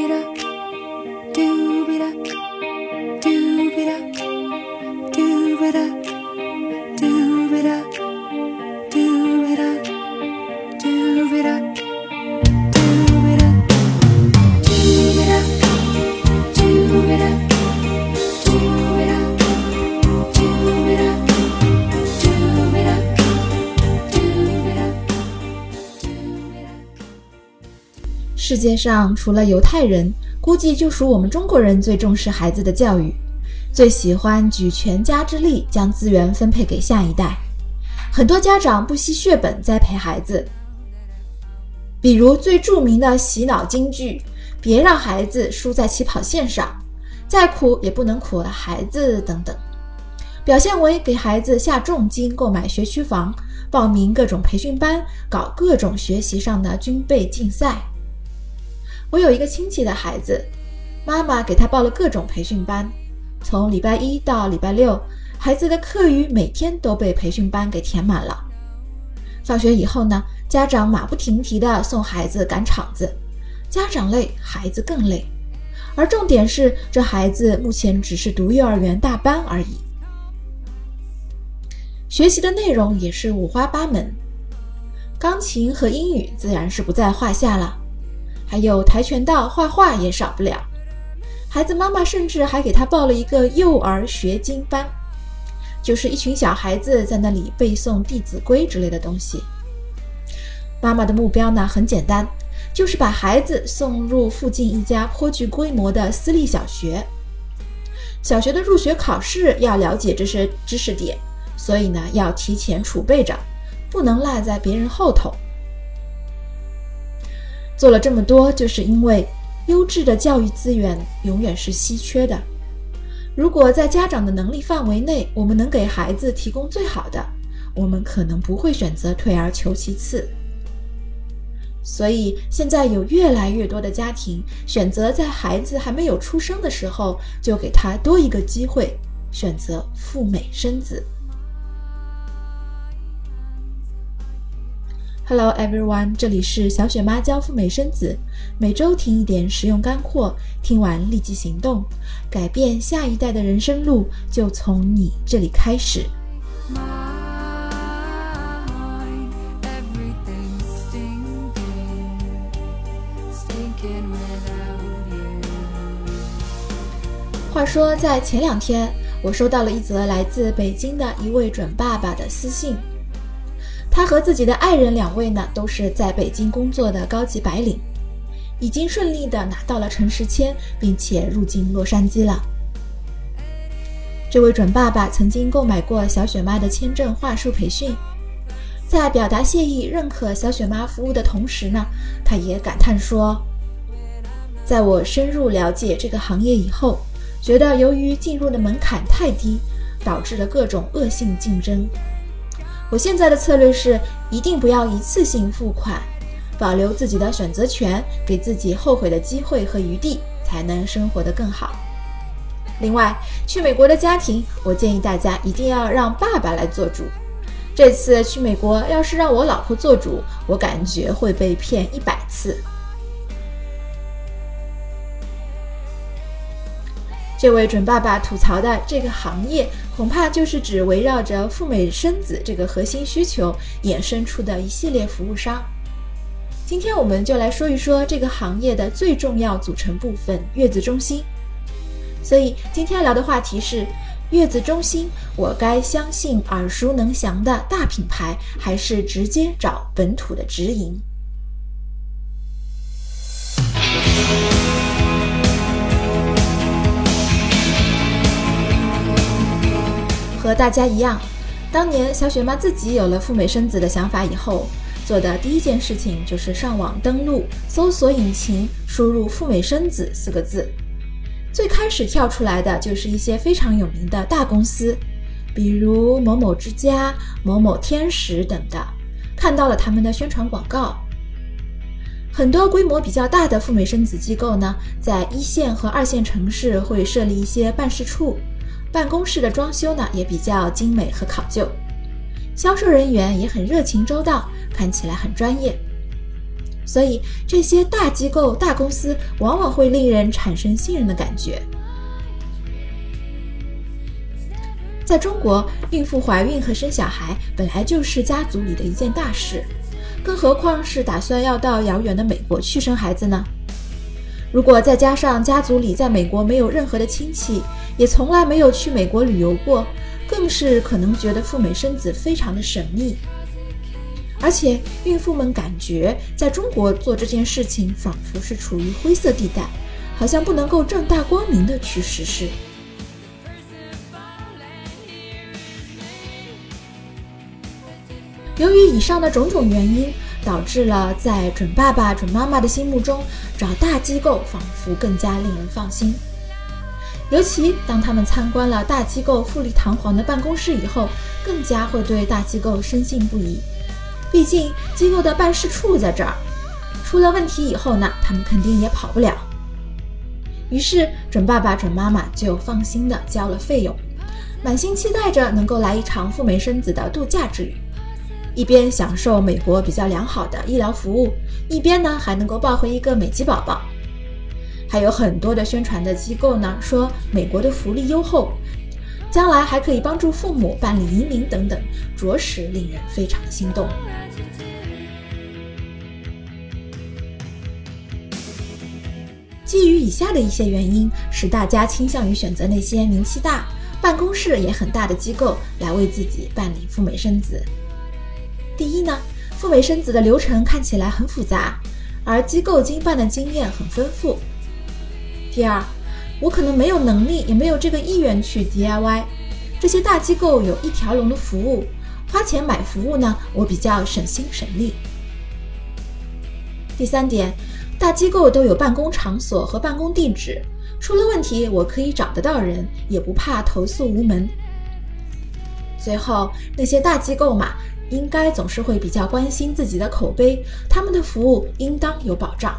it up. 世界上除了犹太人，估计就属我们中国人最重视孩子的教育，最喜欢举全家之力将资源分配给下一代。很多家长不惜血本栽培孩子，比如最著名的洗脑金句：“别让孩子输在起跑线上，再苦也不能苦了孩子。”等等，表现为给孩子下重金购买学区房，报名各种培训班，搞各种学习上的军备竞赛。我有一个亲戚的孩子，妈妈给他报了各种培训班，从礼拜一到礼拜六，孩子的课余每天都被培训班给填满了。放学以后呢，家长马不停蹄地送孩子赶场子，家长累，孩子更累。而重点是，这孩子目前只是读幼儿园大班而已，学习的内容也是五花八门，钢琴和英语自然是不在话下了。还有跆拳道、画画也少不了。孩子妈妈甚至还给他报了一个幼儿学经班，就是一群小孩子在那里背诵《弟子规》之类的东西。妈妈的目标呢很简单，就是把孩子送入附近一家颇具规模的私立小学。小学的入学考试要了解这些知识点，所以呢要提前储备着，不能落在别人后头。做了这么多，就是因为优质的教育资源永远是稀缺的。如果在家长的能力范围内，我们能给孩子提供最好的，我们可能不会选择退而求其次。所以现在有越来越多的家庭选择在孩子还没有出生的时候，就给他多一个机会，选择赴美生子。Hello everyone，这里是小雪妈教赴美生子，每周听一点实用干货，听完立即行动，改变下一代的人生路就从你这里开始。话说，在前两天，我收到了一则来自北京的一位准爸爸的私信。他和自己的爱人两位呢，都是在北京工作的高级白领，已经顺利的拿到了城市签，并且入境洛杉矶了。这位准爸爸曾经购买过小雪妈的签证话术培训，在表达谢意、认可小雪妈服务的同时呢，他也感叹说：“在我深入了解这个行业以后，觉得由于进入的门槛太低，导致了各种恶性竞争。”我现在的策略是，一定不要一次性付款，保留自己的选择权，给自己后悔的机会和余地，才能生活得更好。另外，去美国的家庭，我建议大家一定要让爸爸来做主。这次去美国，要是让我老婆做主，我感觉会被骗一百次。这位准爸爸吐槽的这个行业，恐怕就是指围绕着赴美生子这个核心需求衍生出的一系列服务商。今天我们就来说一说这个行业的最重要组成部分——月子中心。所以今天聊的话题是：月子中心，我该相信耳熟能详的大品牌，还是直接找本土的直营？和大家一样，当年小雪妈自己有了赴美生子的想法以后，做的第一件事情就是上网登录搜索引擎，输入“赴美生子”四个字。最开始跳出来的就是一些非常有名的大公司，比如某某之家、某某天使等的，看到了他们的宣传广告。很多规模比较大的赴美生子机构呢，在一线和二线城市会设立一些办事处。办公室的装修呢也比较精美和考究，销售人员也很热情周到，看起来很专业。所以这些大机构、大公司往往会令人产生信任的感觉。在中国，孕妇怀孕和生小孩本来就是家族里的一件大事，更何况是打算要到遥远的美国去生孩子呢？如果再加上家族里在美国没有任何的亲戚，也从来没有去美国旅游过，更是可能觉得赴美生子非常的神秘。而且孕妇们感觉在中国做这件事情仿佛是处于灰色地带，好像不能够正大光明的去实施。由于以上的种种原因，导致了在准爸爸、准妈妈的心目中，找大机构仿佛更加令人放心。尤其当他们参观了大机构富丽堂皇的办公室以后，更加会对大机构深信不疑。毕竟机构的办事处在这儿，出了问题以后呢，他们肯定也跑不了。于是准爸爸、准妈妈就放心的交了费用，满心期待着能够来一场赴美生子的度假之旅，一边享受美国比较良好的医疗服务，一边呢还能够抱回一个美籍宝宝。还有很多的宣传的机构呢说美国的福利优厚。将来还可以帮助父母办理移民等等，着实令人非常的心动。基于以下的一些原因，使大家倾向于选择那些名气大、办公室也很大的机构来为自己办理赴美生子。第一呢，赴美生子的流程看起来很复杂，而机构经办的经验很丰富。第二。我可能没有能力，也没有这个意愿去 DIY。这些大机构有一条龙的服务，花钱买服务呢，我比较省心省力。第三点，大机构都有办公场所和办公地址，出了问题我可以找得到人，也不怕投诉无门。最后，那些大机构嘛，应该总是会比较关心自己的口碑，他们的服务应当有保障。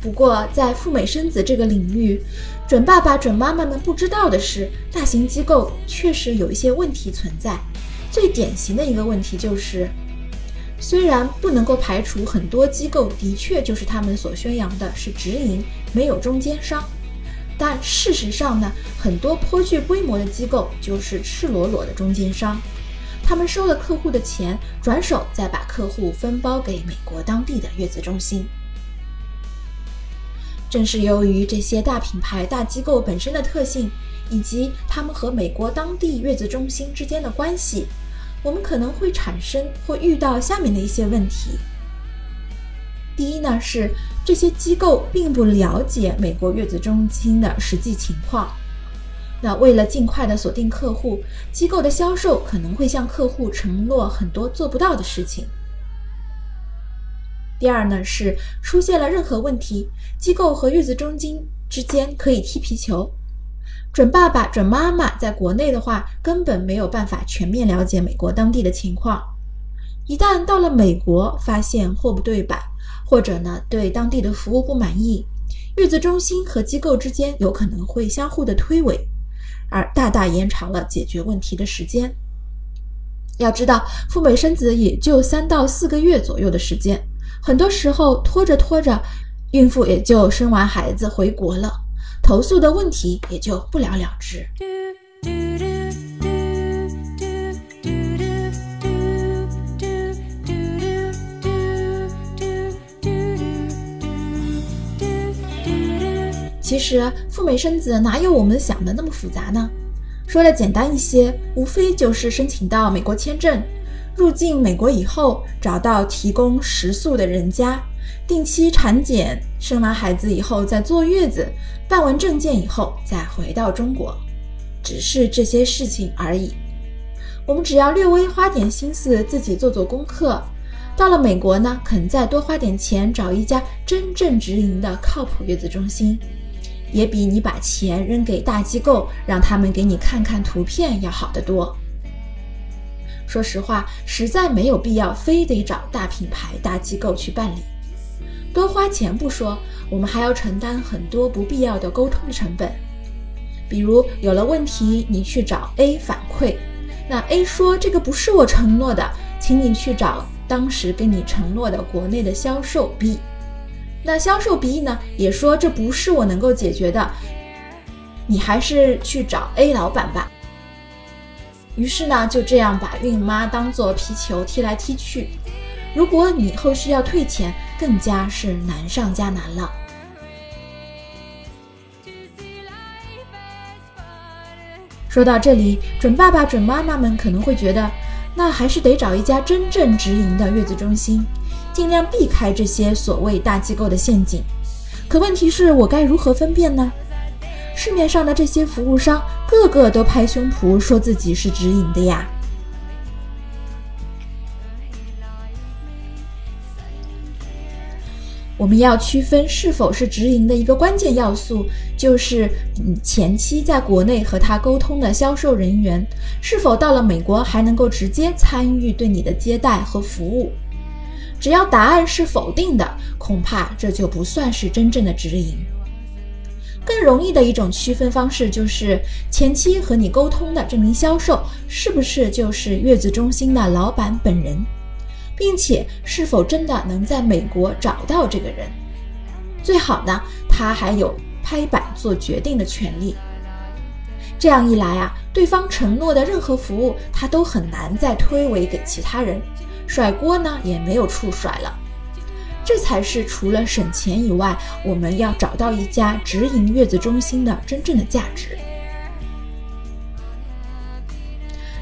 不过，在赴美生子这个领域，准爸爸、准妈妈们不知道的是，大型机构确实有一些问题存在。最典型的一个问题就是，虽然不能够排除很多机构的确就是他们所宣扬的是直营，没有中间商，但事实上呢，很多颇具规模的机构就是赤裸裸的中间商，他们收了客户的钱，转手再把客户分包给美国当地的月子中心。正是由于这些大品牌、大机构本身的特性，以及他们和美国当地月子中心之间的关系，我们可能会产生或遇到下面的一些问题。第一呢，是这些机构并不了解美国月子中心的实际情况。那为了尽快的锁定客户，机构的销售可能会向客户承诺很多做不到的事情。第二呢，是出现了任何问题，机构和月子中心之间可以踢皮球。准爸爸、准妈妈在国内的话，根本没有办法全面了解美国当地的情况。一旦到了美国，发现货不对版，或者呢对当地的服务不满意，月子中心和机构之间有可能会相互的推诿，而大大延长了解决问题的时间。要知道，赴美生子也就三到四个月左右的时间。很多时候拖着拖着，孕妇也就生完孩子回国了，投诉的问题也就不了了之。其实赴美生子哪有我们想的那么复杂呢？说的简单一些，无非就是申请到美国签证。入境美国以后，找到提供食宿的人家，定期产检，生完孩子以后再坐月子，办完证件以后再回到中国，只是这些事情而已。我们只要略微花点心思，自己做做功课，到了美国呢，肯再多花点钱找一家真正直营的靠谱月子中心，也比你把钱扔给大机构，让他们给你看看图片要好得多。说实话，实在没有必要非得找大品牌、大机构去办理，多花钱不说，我们还要承担很多不必要的沟通成本。比如有了问题，你去找 A 反馈，那 A 说这个不是我承诺的，请你去找当时跟你承诺的国内的销售 B。那销售 B 呢也说这不是我能够解决的，你还是去找 A 老板吧。于是呢就这样把孕妈当做皮球踢来踢去。如果你后续要退钱，更加是难上加难了。说到这里，准爸爸、准妈妈们可能会觉得，那还是得找一家真正直营的月子中心，尽量避开这些所谓大机构的陷阱。可问题是我该如何分辨呢？市面上的这些服务商，个个都拍胸脯说自己是直营的呀。我们要区分是否是直营的一个关键要素，就是嗯前期在国内和他沟通的销售人员是否到了美国还能够直接参与对你的接待和服务。只要答案是否定的，恐怕这就不算是真正的直营。更容易的一种区分方式就是前期和你沟通的这名销售是不是就是月子中心的老板本人。并且是否真的能在美国找到这个人？最好呢，他还有拍板做决定的权利。这样一来啊，对方承诺的任何服务，他都很难再推诿给其他人，甩锅呢也没有处甩了。这才是除了省钱以外，我们要找到一家直营月子中心的真正的价值。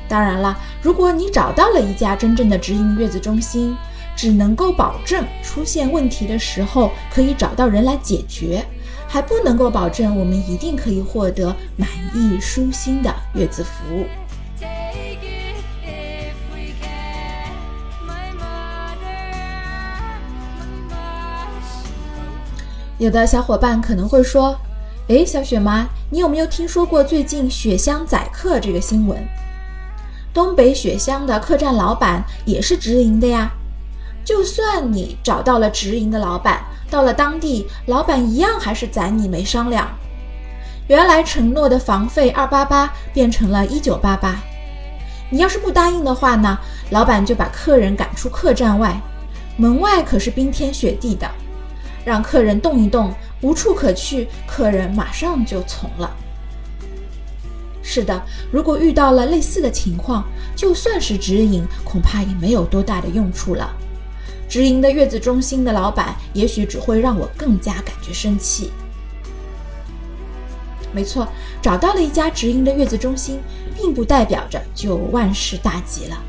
当然了，如果你找到了一家真正的直营月子中心，只能够保证出现问题的时候可以找到人来解决，还不能够保证我们一定可以获得满意舒心的月子服务。有的小伙伴可能会说：“诶，小雪妈，你有没有听说过最近雪乡宰客这个新闻？”东北雪乡的客栈老板也是直营的呀。就算你找到了直营的老板，到了当地，老板一样还是宰你没商量。原来承诺的房费二八八变成了一九八八。你要是不答应的话呢，老板就把客人赶出客栈外，门外可是冰天雪地的，让客人动一动，无处可去，客人马上就从了。是的，如果遇到了类似的情况，就算是直营，恐怕也没有多大的用处了。直营的月子中心的老板，也许只会让我更加感觉生气。没错，找到了一家直营的月子中心，并不代表着就万事大吉了。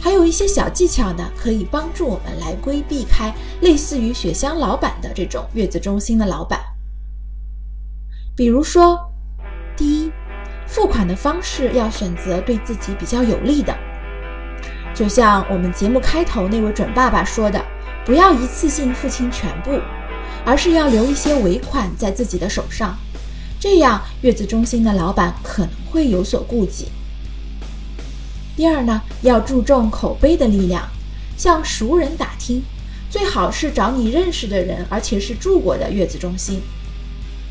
还有一些小技巧呢，可以帮助我们来规避开类似于雪乡老板的这种月子中心的老板。比如说，第一。付款的方式要选择对自己比较有利的，就像我们节目开头那位准爸爸说的，不要一次性付清全部，而是要留一些尾款在自己的手上，这样月子中心的老板可能会有所顾忌。第二呢，要注重口碑的力量，向熟人打听，最好是找你认识的人，而且是住过的月子中心，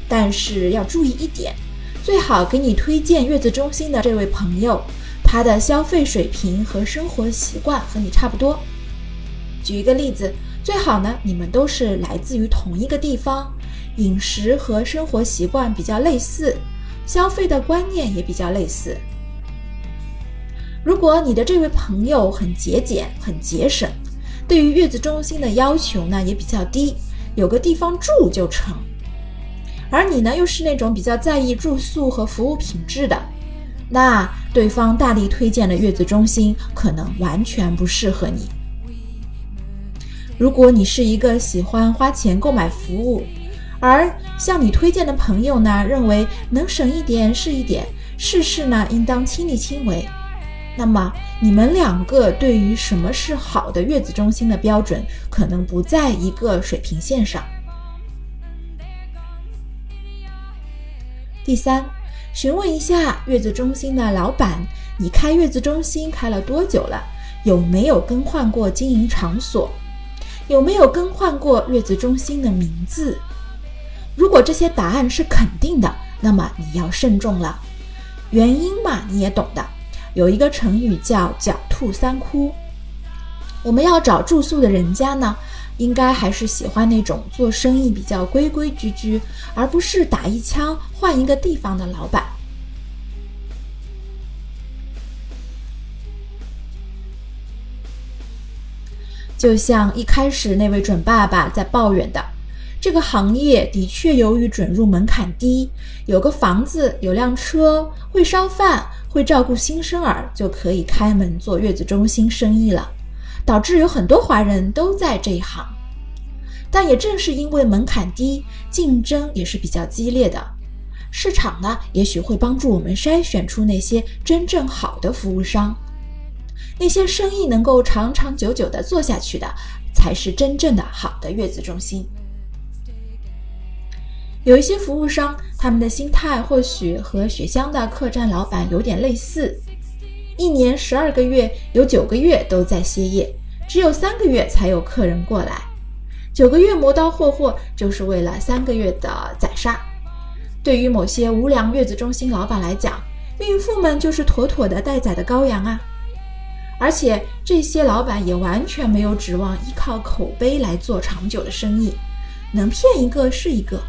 但是要注意一点。最好给你推荐月子中心的这位朋友，他的消费水平和生活习惯和你差不多。举一个例子，最好呢，你们都是来自于同一个地方，饮食和生活习惯比较类似，消费的观念也比较类似。如果你的这位朋友很节俭、很节省，对于月子中心的要求呢也比较低，有个地方住就成。而你呢，又是那种比较在意住宿和服务品质的，那对方大力推荐的月子中心可能完全不适合你。如果你是一个喜欢花钱购买服务，而向你推荐的朋友呢，认为能省一点是一点，事事呢应当亲力亲为，那么你们两个对于什么是好的月子中心的标准，可能不在一个水平线上。第三，询问一下月子中心的老板，你开月子中心开了多久了？有没有更换过经营场所？有没有更换过月子中心的名字？如果这些答案是肯定的，那么你要慎重了。原因嘛，你也懂的。有一个成语叫“狡兔三窟”。我们要找住宿的人家呢，应该还是喜欢那种做生意比较规规矩矩，而不是打一枪换一个地方的老板。就像一开始那位准爸爸在抱怨的，这个行业的确由于准入门槛低，有个房子、有辆车、会烧饭、会照顾新生儿，就可以开门做月子中心生意了，导致有很多华人都在这一行。但也正是因为门槛低，竞争也是比较激烈的，市场呢也许会帮助我们筛选出那些真正好的服务商。那些生意能够长长久久的做下去的，才是真正的好的月子中心。有一些服务商，他们的心态或许和雪乡的客栈老板有点类似：一年十二个月，有九个月都在歇业，只有三个月才有客人过来。九个月磨刀霍霍，就是为了三个月的宰杀。对于某些无良月子中心老板来讲，孕妇们就是妥妥的待宰的羔羊啊！而且这些老板也完全没有指望依靠口碑来做长久的生意，能骗一个是一个，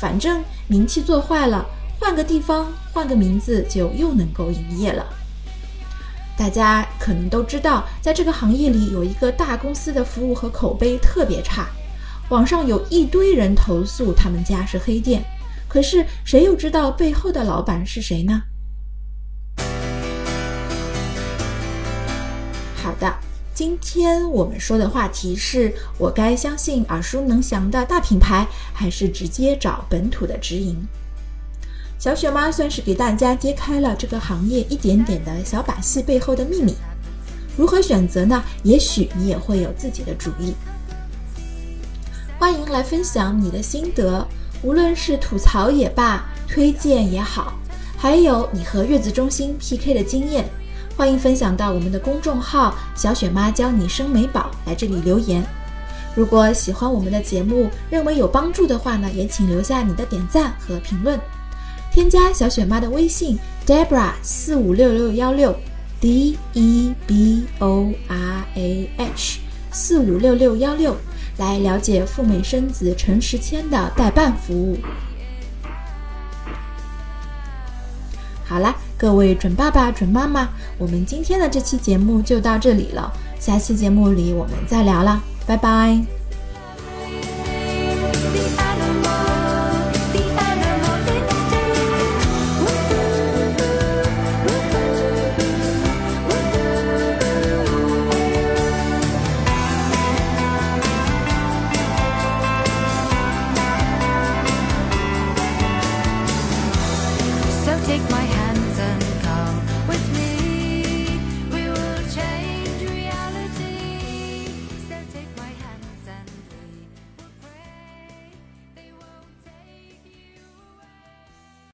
反正名气做坏了，换个地方换个名字就又能够营业了。大家可能都知道，在这个行业里有一个大公司的服务和口碑特别差，网上有一堆人投诉他们家是黑店，可是谁又知道背后的老板是谁呢？好的，今天我们说的话题是我该相信耳熟能详的大品牌，还是直接找本土的直营？小雪妈算是给大家揭开了这个行业一点点的小把戏背后的秘密。如何选择呢？也许你也会有自己的主意。欢迎来分享你的心得，无论是吐槽也罢，推荐也好，还有你和月子中心 PK 的经验。欢迎分享到我们的公众号“小雪妈教你生美宝”，来这里留言。如果喜欢我们的节目，认为有帮助的话呢，也请留下你的点赞和评论。添加小雪妈的微信 Debra 四五六六幺六 D E B O R A H 四五六六幺六，来了解赴美生子陈时谦的代办服务。好啦。各位准爸爸、准妈妈，我们今天的这期节目就到这里了。下期节目里我们再聊了，拜拜。